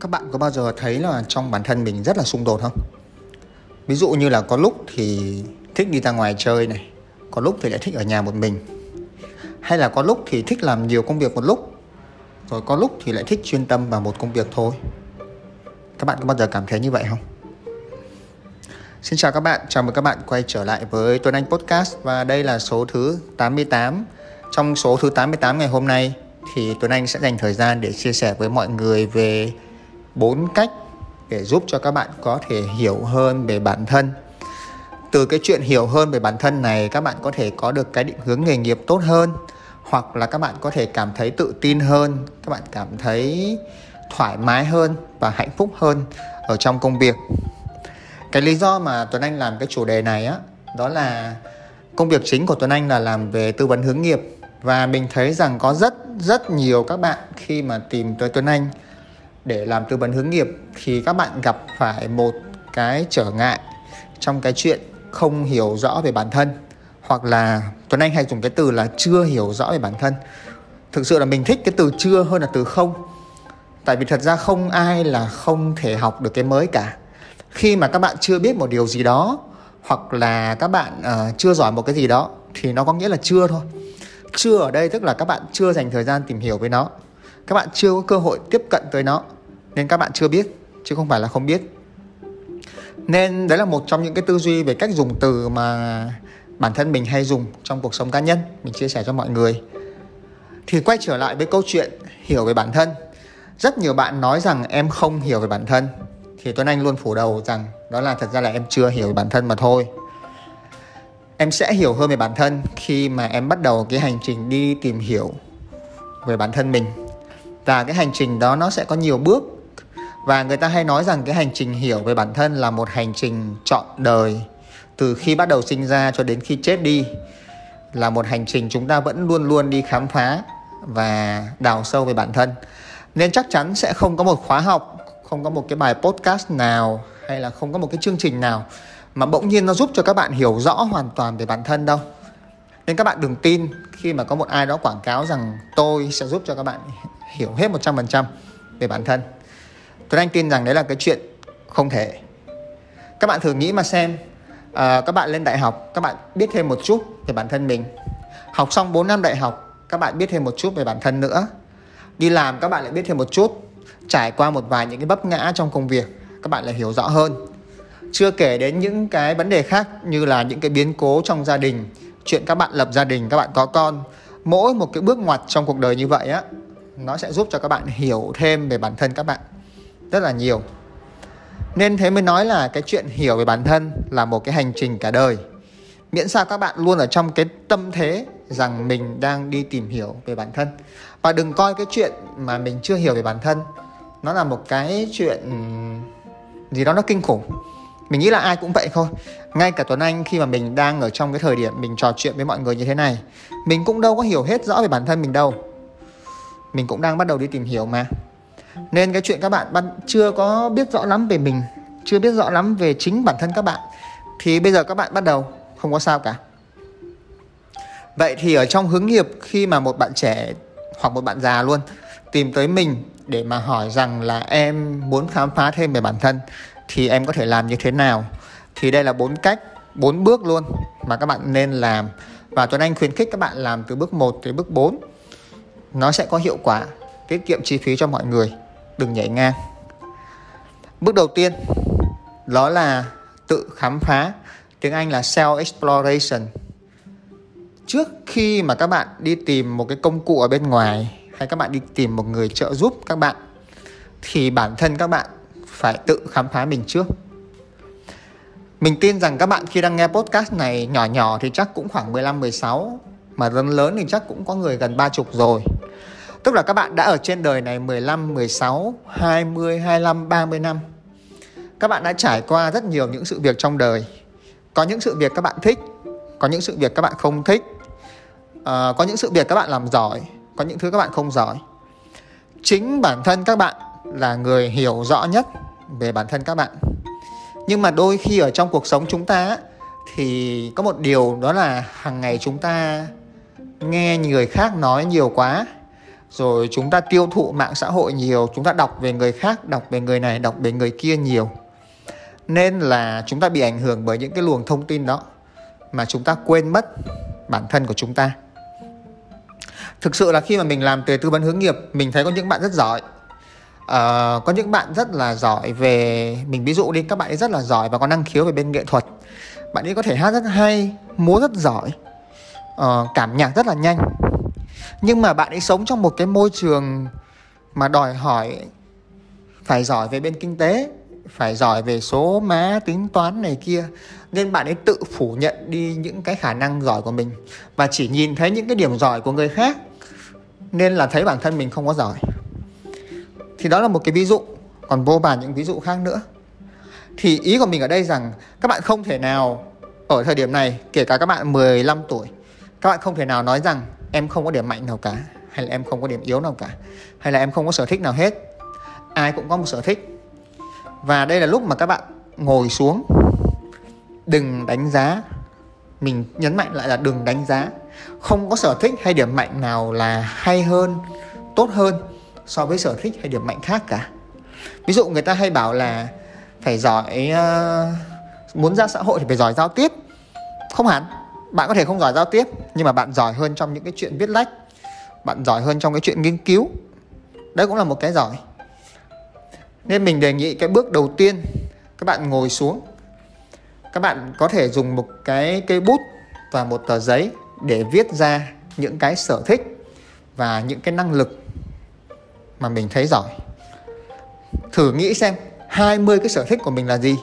các bạn có bao giờ thấy là trong bản thân mình rất là xung đột không? Ví dụ như là có lúc thì thích đi ra ngoài chơi này có lúc thì lại thích ở nhà một mình. Hay là có lúc thì thích làm nhiều công việc một lúc rồi có lúc thì lại thích chuyên tâm vào một công việc thôi. Các bạn có bao giờ cảm thấy như vậy không? Xin chào các bạn, chào mừng các bạn quay trở lại với Tuấn Anh Podcast. Và đây là số thứ 88. Trong số thứ 88 ngày hôm nay thì Tuấn Anh sẽ dành thời gian để chia sẻ với mọi người về bốn cách để giúp cho các bạn có thể hiểu hơn về bản thân. Từ cái chuyện hiểu hơn về bản thân này các bạn có thể có được cái định hướng nghề nghiệp tốt hơn hoặc là các bạn có thể cảm thấy tự tin hơn, các bạn cảm thấy thoải mái hơn và hạnh phúc hơn ở trong công việc. Cái lý do mà Tuấn Anh làm cái chủ đề này á đó là công việc chính của Tuấn Anh là làm về tư vấn hướng nghiệp và mình thấy rằng có rất rất nhiều các bạn khi mà tìm tới Tuấn Anh để làm tư vấn hướng nghiệp thì các bạn gặp phải một cái trở ngại trong cái chuyện không hiểu rõ về bản thân hoặc là Tuấn Anh hay dùng cái từ là chưa hiểu rõ về bản thân. Thực sự là mình thích cái từ chưa hơn là từ không. Tại vì thật ra không ai là không thể học được cái mới cả. Khi mà các bạn chưa biết một điều gì đó hoặc là các bạn uh, chưa giỏi một cái gì đó thì nó có nghĩa là chưa thôi chưa ở đây tức là các bạn chưa dành thời gian tìm hiểu với nó các bạn chưa có cơ hội tiếp cận tới nó, nên các bạn chưa biết, chứ không phải là không biết. Nên đấy là một trong những cái tư duy về cách dùng từ mà bản thân mình hay dùng trong cuộc sống cá nhân, mình chia sẻ cho mọi người. Thì quay trở lại với câu chuyện hiểu về bản thân. Rất nhiều bạn nói rằng em không hiểu về bản thân. Thì tuấn anh luôn phủ đầu rằng đó là thật ra là em chưa hiểu về bản thân mà thôi. Em sẽ hiểu hơn về bản thân khi mà em bắt đầu cái hành trình đi tìm hiểu về bản thân mình và cái hành trình đó nó sẽ có nhiều bước. Và người ta hay nói rằng cái hành trình hiểu về bản thân là một hành trình chọn đời. Từ khi bắt đầu sinh ra cho đến khi chết đi là một hành trình chúng ta vẫn luôn luôn đi khám phá và đào sâu về bản thân. Nên chắc chắn sẽ không có một khóa học, không có một cái bài podcast nào hay là không có một cái chương trình nào mà bỗng nhiên nó giúp cho các bạn hiểu rõ hoàn toàn về bản thân đâu. Nên các bạn đừng tin khi mà có một ai đó quảng cáo rằng tôi sẽ giúp cho các bạn hiểu hết 100% về bản thân. Tôi anh tin rằng đấy là cái chuyện không thể. Các bạn thử nghĩ mà xem à, các bạn lên đại học các bạn biết thêm một chút về bản thân mình. Học xong 4 năm đại học các bạn biết thêm một chút về bản thân nữa. Đi làm các bạn lại biết thêm một chút. Trải qua một vài những cái bấp ngã trong công việc các bạn lại hiểu rõ hơn. Chưa kể đến những cái vấn đề khác như là những cái biến cố trong gia đình chuyện các bạn lập gia đình các bạn có con. Mỗi một cái bước ngoặt trong cuộc đời như vậy á nó sẽ giúp cho các bạn hiểu thêm về bản thân các bạn rất là nhiều. Nên thế mới nói là cái chuyện hiểu về bản thân là một cái hành trình cả đời. Miễn sao các bạn luôn ở trong cái tâm thế rằng mình đang đi tìm hiểu về bản thân. Và đừng coi cái chuyện mà mình chưa hiểu về bản thân, nó là một cái chuyện gì đó nó kinh khủng. Mình nghĩ là ai cũng vậy thôi. Ngay cả tuấn anh khi mà mình đang ở trong cái thời điểm mình trò chuyện với mọi người như thế này, mình cũng đâu có hiểu hết rõ về bản thân mình đâu mình cũng đang bắt đầu đi tìm hiểu mà. Nên cái chuyện các bạn chưa có biết rõ lắm về mình, chưa biết rõ lắm về chính bản thân các bạn, thì bây giờ các bạn bắt đầu. Không có sao cả. Vậy thì ở trong hướng nghiệp, khi mà một bạn trẻ hoặc một bạn già luôn tìm tới mình để mà hỏi rằng là em muốn khám phá thêm về bản thân, thì em có thể làm như thế nào? Thì đây là bốn cách, bốn bước luôn mà các bạn nên làm. Và Tuấn Anh khuyến khích các bạn làm từ bước 1 tới bước 4 nó sẽ có hiệu quả, tiết kiệm chi phí cho mọi người. Đừng nhảy ngang. Bước đầu tiên, đó là tự khám phá. Tiếng Anh là self exploration trước khi mà các bạn đi tìm một cái công cụ ở bên ngoài, hay các bạn đi tìm một người trợ giúp các bạn, thì bản thân các bạn phải tự khám phá mình trước. Mình tin rằng các bạn khi đang nghe podcast này nhỏ nhỏ thì chắc cũng khoảng 15 16 mà lớn lớn thì chắc cũng có người gần ba chục rồi. Tức là các bạn đã ở trên đời này 15, 16, 20, 25, 30 năm. Các bạn đã trải qua rất nhiều những sự việc trong đời. Có những sự việc các bạn thích, có những sự việc các bạn không thích. À, có những sự việc các bạn làm giỏi, có những thứ các bạn không giỏi. Chính bản thân các bạn là người hiểu rõ nhất về bản thân các bạn nhưng mà đôi khi ở trong cuộc sống chúng ta thì có một điều đó là hàng ngày chúng ta nghe người khác nói nhiều quá rồi chúng ta tiêu thụ mạng xã hội nhiều chúng ta đọc về người khác đọc về người này đọc về người kia nhiều. Nên là chúng ta bị ảnh hưởng bởi những cái luồng thông tin đó mà chúng ta quên mất bản thân của chúng ta. Thực sự là khi mà mình làm từ tư vấn hướng nghiệp mình thấy có những bạn rất giỏi. Uh, có những bạn rất là giỏi về mình ví dụ đi các bạn ấy rất là giỏi và có năng khiếu về bên nghệ thuật. Bạn ấy có thể hát rất hay múa rất giỏi uh, cảm nhạc rất là nhanh nhưng mà bạn ấy sống trong một cái môi trường mà đòi hỏi phải giỏi về bên kinh tế, phải giỏi về số má, tính toán này kia. Nên bạn ấy tự phủ nhận đi những cái khả năng giỏi của mình và chỉ nhìn thấy những cái điểm giỏi của người khác nên là thấy bản thân mình không có giỏi. Thì đó là một cái ví dụ, còn vô vàn những ví dụ khác nữa. Thì ý của mình ở đây rằng các bạn không thể nào, ở thời điểm này, kể cả các bạn 15 tuổi, các bạn không thể nào nói rằng em không có điểm mạnh nào cả hay là em không có điểm yếu nào cả hay là em không có sở thích nào hết. Ai cũng có một sở thích. Và đây là lúc mà các bạn ngồi xuống đừng đánh giá. Mình nhấn mạnh lại là đừng đánh giá. Không có sở thích hay điểm mạnh nào là hay hơn tốt hơn so với sở thích hay điểm mạnh khác cả. Ví dụ người ta hay bảo là phải giỏi uh, muốn ra xã hội thì phải giỏi giao tiếp. Không hẳn bạn có thể không giỏi giao tiếp, nhưng mà bạn giỏi hơn trong những cái chuyện viết lách. Bạn giỏi hơn trong cái chuyện nghiên cứu. Đấy cũng là một cái giỏi. Nên mình đề nghị cái bước đầu tiên, các bạn ngồi xuống. Các bạn có thể dùng một cái cây bút và một tờ giấy để viết ra những cái sở thích và những cái năng lực mà mình thấy giỏi. Thử nghĩ xem 20 cái sở thích của mình là gì?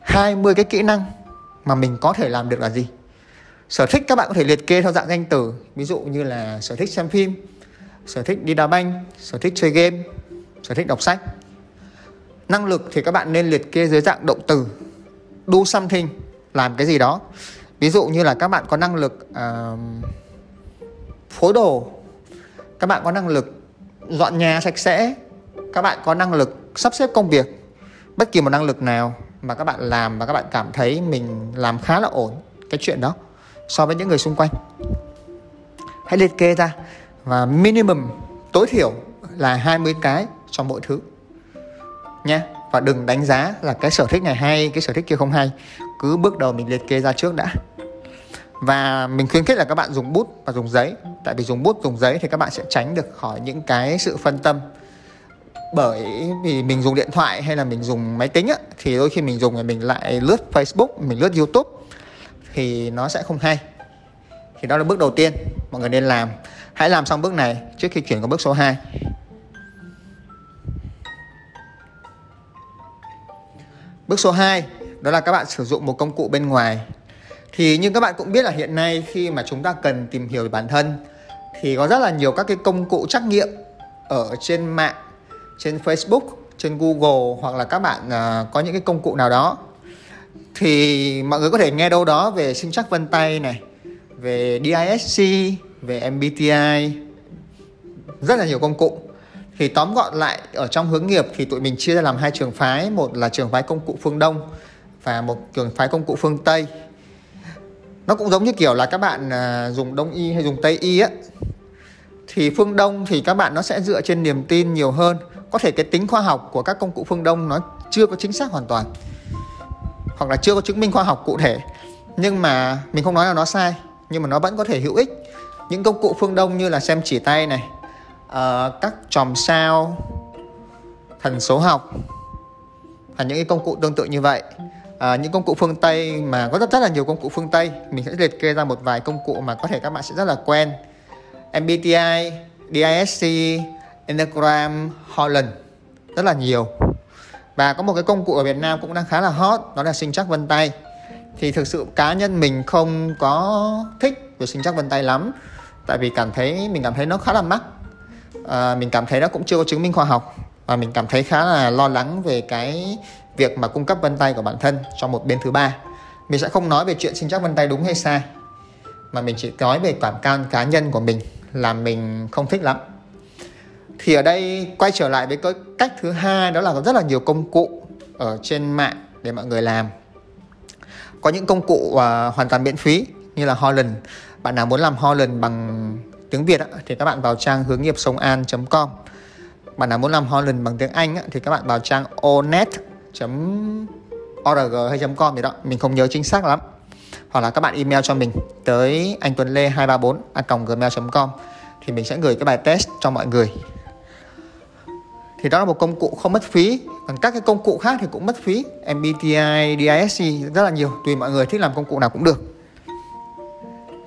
20 cái kỹ năng mà mình có thể làm được là gì? Sở thích các bạn có thể liệt kê theo dạng danh từ. Ví dụ như là sở thích xem phim sở thích đi đá banh sở thích chơi game sở thích đọc sách. Năng lực thì các bạn nên liệt kê dưới dạng động từ. Do something làm cái gì đó. Ví dụ như là các bạn có năng lực uh, phối đồ. Các bạn có năng lực dọn nhà sạch sẽ. Các bạn có năng lực sắp xếp công việc. Bất kỳ một năng lực nào mà các bạn làm và các bạn cảm thấy mình làm khá là ổn cái chuyện đó so với những người xung quanh. Hãy liệt kê ra và minimum tối thiểu là 20 cái cho mỗi thứ nha và đừng đánh giá là cái sở thích này hay cái sở thích kia không hay. Cứ bước đầu mình liệt kê ra trước đã. Và mình khuyến khích là các bạn dùng bút và dùng giấy. Tại vì dùng bút dùng giấy thì các bạn sẽ tránh được khỏi những cái sự phân tâm. Bởi vì mình dùng điện thoại hay là mình dùng máy tính á, thì đôi khi mình dùng thì mình lại lướt Facebook mình lướt YouTube thì nó sẽ không hay. Thì đó là bước đầu tiên mọi người nên làm. Hãy làm xong bước này trước khi chuyển qua bước số 2 Bước số 2 đó là các bạn sử dụng một công cụ bên ngoài. Thì như các bạn cũng biết là hiện nay khi mà chúng ta cần tìm hiểu về bản thân thì có rất là nhiều các cái công cụ trắc nghiệm ở trên mạng, trên Facebook, trên Google hoặc là các bạn uh, có những cái công cụ nào đó thì mọi người có thể nghe đâu đó về sinh chắc vân tay này, về DISC, về MBTI rất là nhiều công cụ. Thì tóm gọn lại ở trong hướng nghiệp thì tụi mình chia ra làm hai trường phái. Một là trường phái công cụ phương đông và một trường phái công cụ phương tây. Nó cũng giống như kiểu là các bạn à, dùng đông y hay dùng tây y á. Thì phương đông thì các bạn nó sẽ dựa trên niềm tin nhiều hơn. Có thể cái tính khoa học của các công cụ phương đông nó chưa có chính xác hoàn toàn hoặc là chưa có chứng minh khoa học cụ thể. Nhưng mà mình không nói là nó sai nhưng mà nó vẫn có thể hữu ích. Những công cụ phương đông như là xem chỉ tay này uh, các chòm sao thần số học và những cái công cụ tương tự như vậy. À, những công cụ phương Tây mà có rất rất là nhiều công cụ phương Tây mình sẽ liệt kê ra một vài công cụ mà có thể các bạn sẽ rất là quen. MBTI, DISC, Enneagram, Holland rất là nhiều và có một cái công cụ ở Việt Nam cũng đang khá là hot đó là sinh chắc vân tay. Thì thực sự cá nhân mình không có thích về sinh chắc vân tay lắm tại vì cảm thấy mình cảm thấy nó khá là mắc. À, mình cảm thấy nó cũng chưa có chứng minh khoa học và mình cảm thấy khá là lo lắng về cái việc mà cung cấp vân tay của bản thân cho một bên thứ ba. Mình sẽ không nói về chuyện sinh chắc vân tay đúng hay sai mà mình chỉ nói về cảm can cá nhân của mình là mình không thích lắm thì ở đây quay trở lại với cái cách thứ hai đó là có rất là nhiều công cụ ở trên mạng để mọi người làm. Có những công cụ uh, hoàn toàn miễn phí như là Holland bạn nào muốn làm Holland bằng tiếng Việt thì các bạn vào trang hướng nghiệp sống an.com bạn nào muốn làm Holland bằng tiếng Anh thì các bạn vào trang onet.org hay .com gì đó. Mình không nhớ chính xác lắm. Hoặc là các bạn email cho mình tới anh Tuấn Lê 234 a gmail.com thì mình sẽ gửi cái bài test cho mọi người thì đó là một công cụ không mất phí. Còn các cái công cụ khác thì cũng mất phí. MBTI, DISC rất là nhiều tùy mọi người thích làm công cụ nào cũng được.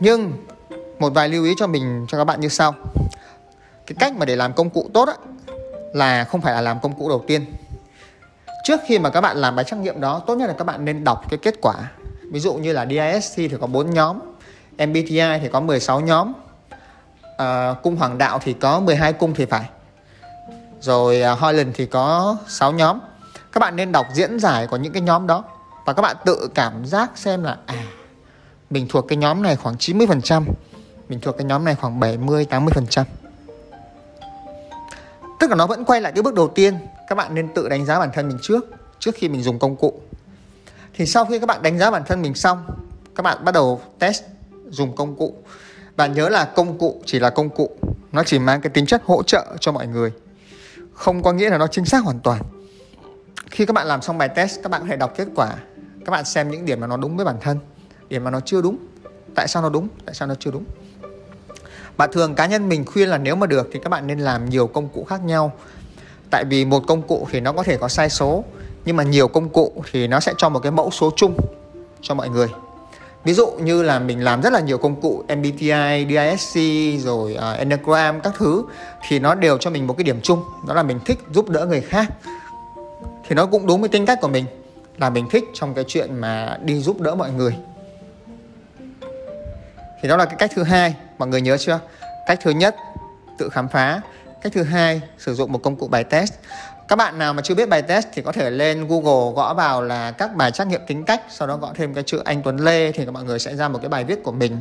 Nhưng một vài lưu ý cho mình cho các bạn như sau. Cái cách mà để làm công cụ tốt á, là không phải là làm công cụ đầu tiên. Trước khi mà các bạn làm bài trắc nghiệm đó tốt nhất là các bạn nên đọc cái kết quả. Ví dụ như là DISC thì có 4 nhóm MBTI thì có 16 nhóm à, cung hoàng đạo thì có 12 cung thì phải rồi à, Holland thì có 6 nhóm. Các bạn nên đọc diễn giải của những cái nhóm đó và các bạn tự cảm giác xem là à mình thuộc cái nhóm này khoảng 90% mình thuộc cái nhóm này khoảng 70 80% tức là nó vẫn quay lại cái bước đầu tiên, các bạn nên tự đánh giá bản thân mình trước trước khi mình dùng công cụ. Thì sau khi các bạn đánh giá bản thân mình xong, các bạn bắt đầu test dùng công cụ. Và nhớ là công cụ chỉ là công cụ, nó chỉ mang cái tính chất hỗ trợ cho mọi người không có nghĩa là nó chính xác hoàn toàn. Khi các bạn làm xong bài test, các bạn có thể đọc kết quả. Các bạn xem những điểm mà nó đúng với bản thân, điểm mà nó chưa đúng. Tại sao nó đúng? Tại sao nó chưa đúng? Và thường cá nhân mình khuyên là nếu mà được thì các bạn nên làm nhiều công cụ khác nhau. Tại vì một công cụ thì nó có thể có sai số, nhưng mà nhiều công cụ thì nó sẽ cho một cái mẫu số chung cho mọi người ví dụ như là mình làm rất là nhiều công cụ MBTI, DISC rồi uh, Enneagram các thứ thì nó đều cho mình một cái điểm chung đó là mình thích giúp đỡ người khác. Thì nó cũng đúng với tính cách của mình là mình thích trong cái chuyện mà đi giúp đỡ mọi người. Thì đó là cái cách thứ hai mọi người nhớ chưa? Cách thứ nhất tự khám phá. Cách thứ hai sử dụng một công cụ bài test các bạn nào mà chưa biết bài test thì có thể lên Google gõ vào là các bài trắc nghiệm tính cách, sau đó gõ thêm cái chữ anh Tuấn Lê thì các mọi người sẽ ra một cái bài viết của mình.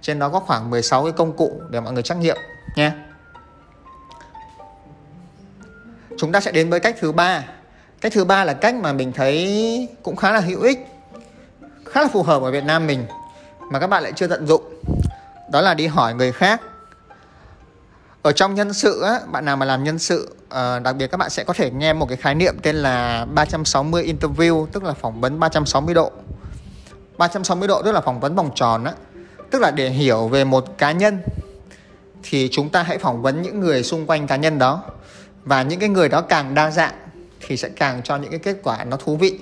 Trên đó có khoảng 16 cái công cụ để mọi người trắc nghiệm nha chúng ta sẽ đến với cách thứ ba. Cách thứ ba là cách mà mình thấy cũng khá là hữu ích, khá là phù hợp ở Việt Nam mình, mà các bạn lại chưa tận dụng. Đó là đi hỏi người khác ở trong nhân sự á, bạn nào mà làm nhân sự ờ, đặc biệt các bạn sẽ có thể nghe một cái khái niệm tên là 360 interview tức là phỏng vấn 360 độ. 360 độ tức là phỏng vấn vòng tròn á tức là để hiểu về một cá nhân thì chúng ta hãy phỏng vấn những người xung quanh cá nhân đó. Và những cái người đó càng đa dạng thì sẽ càng cho những cái kết quả nó thú vị.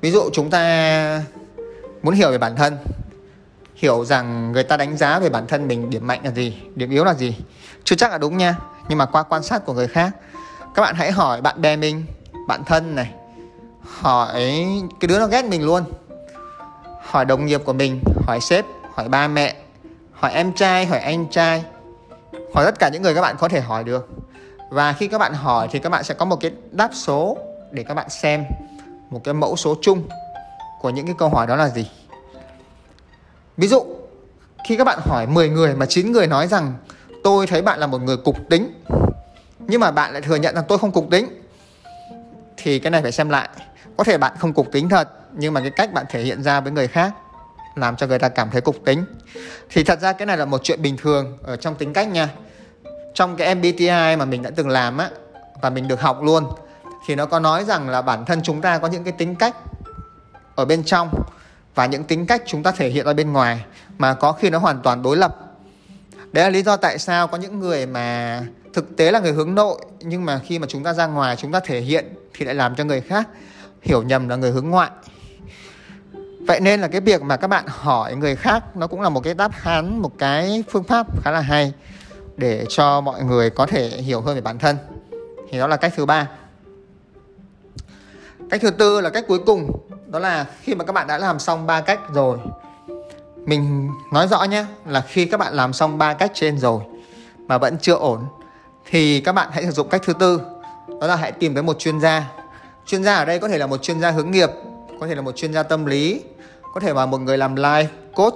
Ví dụ chúng ta muốn hiểu về bản thân hiểu rằng người ta đánh giá về bản thân mình điểm mạnh là gì, điểm yếu là gì? Chưa chắc là đúng nha, nhưng mà qua quan sát của người khác, các bạn hãy hỏi bạn bè mình, bạn thân này, hỏi cái đứa nó ghét mình luôn. Hỏi đồng nghiệp của mình, hỏi sếp, hỏi ba mẹ, hỏi em trai, hỏi anh trai, hỏi tất cả những người các bạn có thể hỏi được. Và khi các bạn hỏi thì các bạn sẽ có một cái đáp số để các bạn xem, một cái mẫu số chung của những cái câu hỏi đó là gì ví dụ, khi các bạn hỏi 10 người mà 9 người nói rằng, tôi thấy bạn là một người cục tính, nhưng mà bạn lại thừa nhận rằng tôi không cục tính, thì cái này phải xem lại. Có thể bạn không cục tính thật, nhưng mà cái cách bạn thể hiện ra với người khác làm cho người ta cảm thấy cục tính. Thì thật ra cái này là một chuyện bình thường ở trong tính cách nha. Trong cái MBTI mà mình đã từng làm á, và mình được học luôn, thì nó có nói rằng là bản thân chúng ta có những cái tính cách ở bên trong và những tính cách chúng ta thể hiện ra bên ngoài mà có khi nó hoàn toàn đối lập. Đấy là lý do tại sao có những người mà thực tế là người hướng nội, nhưng mà khi mà chúng ta ra ngoài, chúng ta thể hiện thì lại làm cho người khác hiểu nhầm là người hướng ngoại. Vậy nên là cái việc mà các bạn hỏi người khác nó cũng là một cái đáp án, một cái phương pháp khá là hay để cho mọi người có thể hiểu hơn về bản thân. Thì đó là cách thứ ba cách thứ tư là cách cuối cùng. Đó là khi mà các bạn đã làm xong ba cách rồi. Mình nói rõ nhé, là khi các bạn làm xong ba cách trên rồi mà vẫn chưa ổn, thì các bạn hãy sử dụng cách thứ tư. Đó là hãy tìm tới một chuyên gia. Chuyên gia ở đây có thể là một chuyên gia hướng nghiệp, có thể là một chuyên gia tâm lý, có thể là một người làm life coach,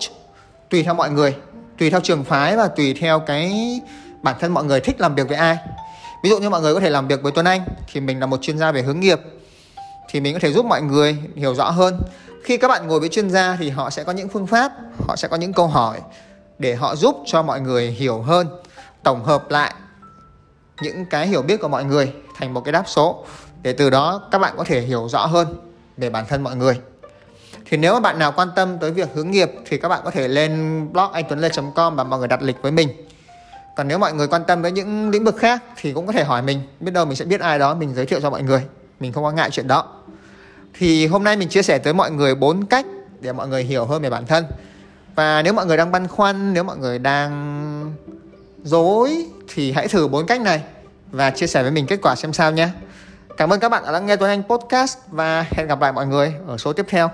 tùy theo mọi người, tùy theo trường phái và tùy theo cái bản thân mọi người thích làm việc với ai. Ví dụ như mọi người có thể làm việc với Tuấn Anh, thì mình là một chuyên gia về hướng nghiệp thì mình có thể giúp mọi người hiểu rõ hơn. Khi các bạn ngồi với chuyên gia thì họ sẽ có những phương pháp, họ sẽ có những câu hỏi để họ giúp cho mọi người hiểu hơn, tổng hợp lại những cái hiểu biết của mọi người thành một cái đáp số để từ đó các bạn có thể hiểu rõ hơn về bản thân mọi người. Thì nếu mà bạn nào quan tâm tới việc hướng nghiệp thì các bạn có thể lên blog anh tuấn lê.com và mọi người đặt lịch với mình. Còn nếu mọi người quan tâm với những lĩnh vực khác thì cũng có thể hỏi mình, biết đâu mình sẽ biết ai đó mình giới thiệu cho mọi người mình không có ngại chuyện đó. Thì hôm nay mình chia sẻ tới mọi người bốn cách để mọi người hiểu hơn về bản thân. Và nếu mọi người đang băn khoăn, nếu mọi người đang dối, thì hãy thử bốn cách này và chia sẻ với mình kết quả xem sao nhé. Cảm ơn các bạn đã lắng nghe tuấn anh podcast và hẹn gặp lại mọi người ở số tiếp theo.